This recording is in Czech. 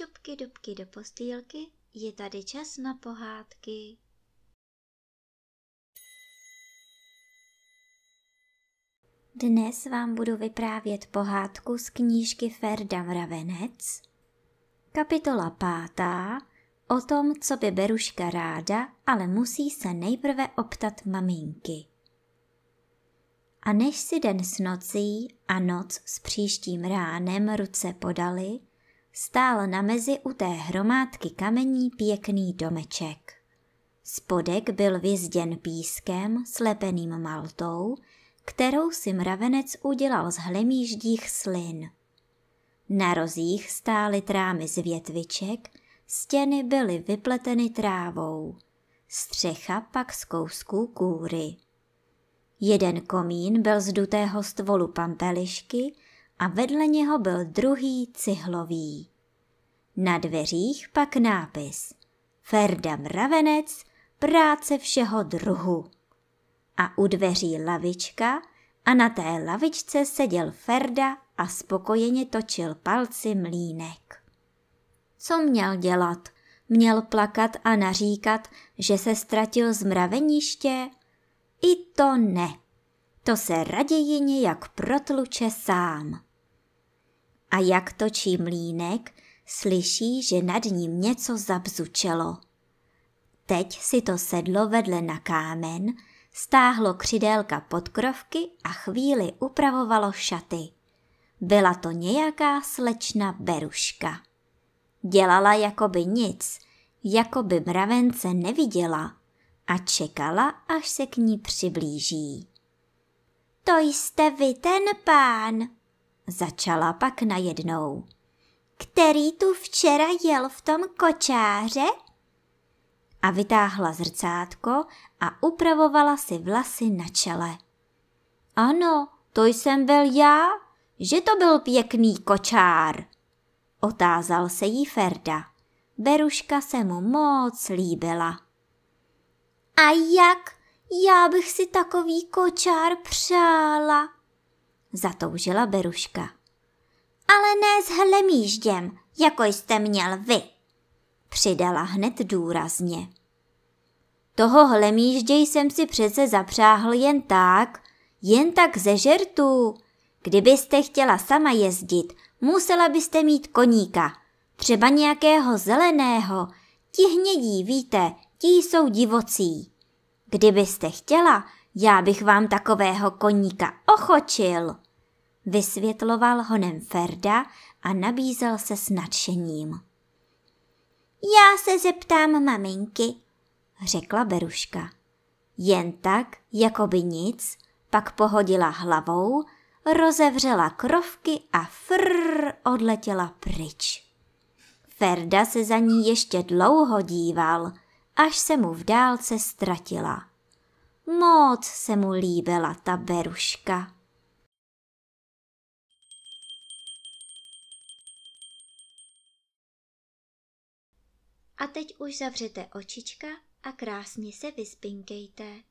dubky, dubky do postýlky, je tady čas na pohádky. Dnes vám budu vyprávět pohádku z knížky Ferda Mravenec. Kapitola pátá o tom, co by Beruška ráda, ale musí se nejprve optat maminky. A než si den s nocí a noc s příštím ránem ruce podali, stál na mezi u té hromádky kamení pěkný domeček. Spodek byl vyzděn pískem, slepeným maltou, kterou si mravenec udělal z hlemíždích slin. Na rozích stály trámy z větviček, stěny byly vypleteny trávou, střecha pak z kousků kůry. Jeden komín byl z dutého stvolu pampelišky a vedle něho byl druhý cihlový. Na dveřích pak nápis Ferda Mravenec, práce všeho druhu. A u dveří lavička a na té lavičce seděl Ferda a spokojeně točil palci mlínek. Co měl dělat? Měl plakat a naříkat, že se ztratil z mraveniště? I to ne. To se raději nějak protluče sám. A jak točí mlínek, slyší, že nad ním něco zabzučelo. Teď si to sedlo vedle na kámen, stáhlo křidélka pod krovky a chvíli upravovalo šaty. Byla to nějaká slečna Beruška. Dělala jako by nic, jako by mravence neviděla a čekala, až se k ní přiblíží. To jste vy ten pán, začala pak najednou. Který tu včera jel v tom kočáře? A vytáhla zrcátko a upravovala si vlasy na čele. Ano, to jsem byl já, že to byl pěkný kočár, otázal se jí Ferda. Beruška se mu moc líbila. A jak? Já bych si takový kočár přála, zatoužila Beruška. Ale ne s hlemížděm, jako jste měl vy, přidala hned důrazně. Toho hlemíždě jsem si přece zapřáhl jen tak, jen tak ze žertu. Kdybyste chtěla sama jezdit, musela byste mít koníka, třeba nějakého zeleného, ti hnědí, víte, ti jsou divocí. Kdybyste chtěla, já bych vám takového koníka ochočil. Vysvětloval honem Ferda a nabízel se s nadšením. Já se zeptám maminky, řekla Beruška. Jen tak, jako by nic, pak pohodila hlavou, rozevřela krovky a frr odletěla pryč. Ferda se za ní ještě dlouho díval, až se mu v dálce ztratila. Moc se mu líbila ta beruška. A teď už zavřete očička a krásně se vyspinkejte.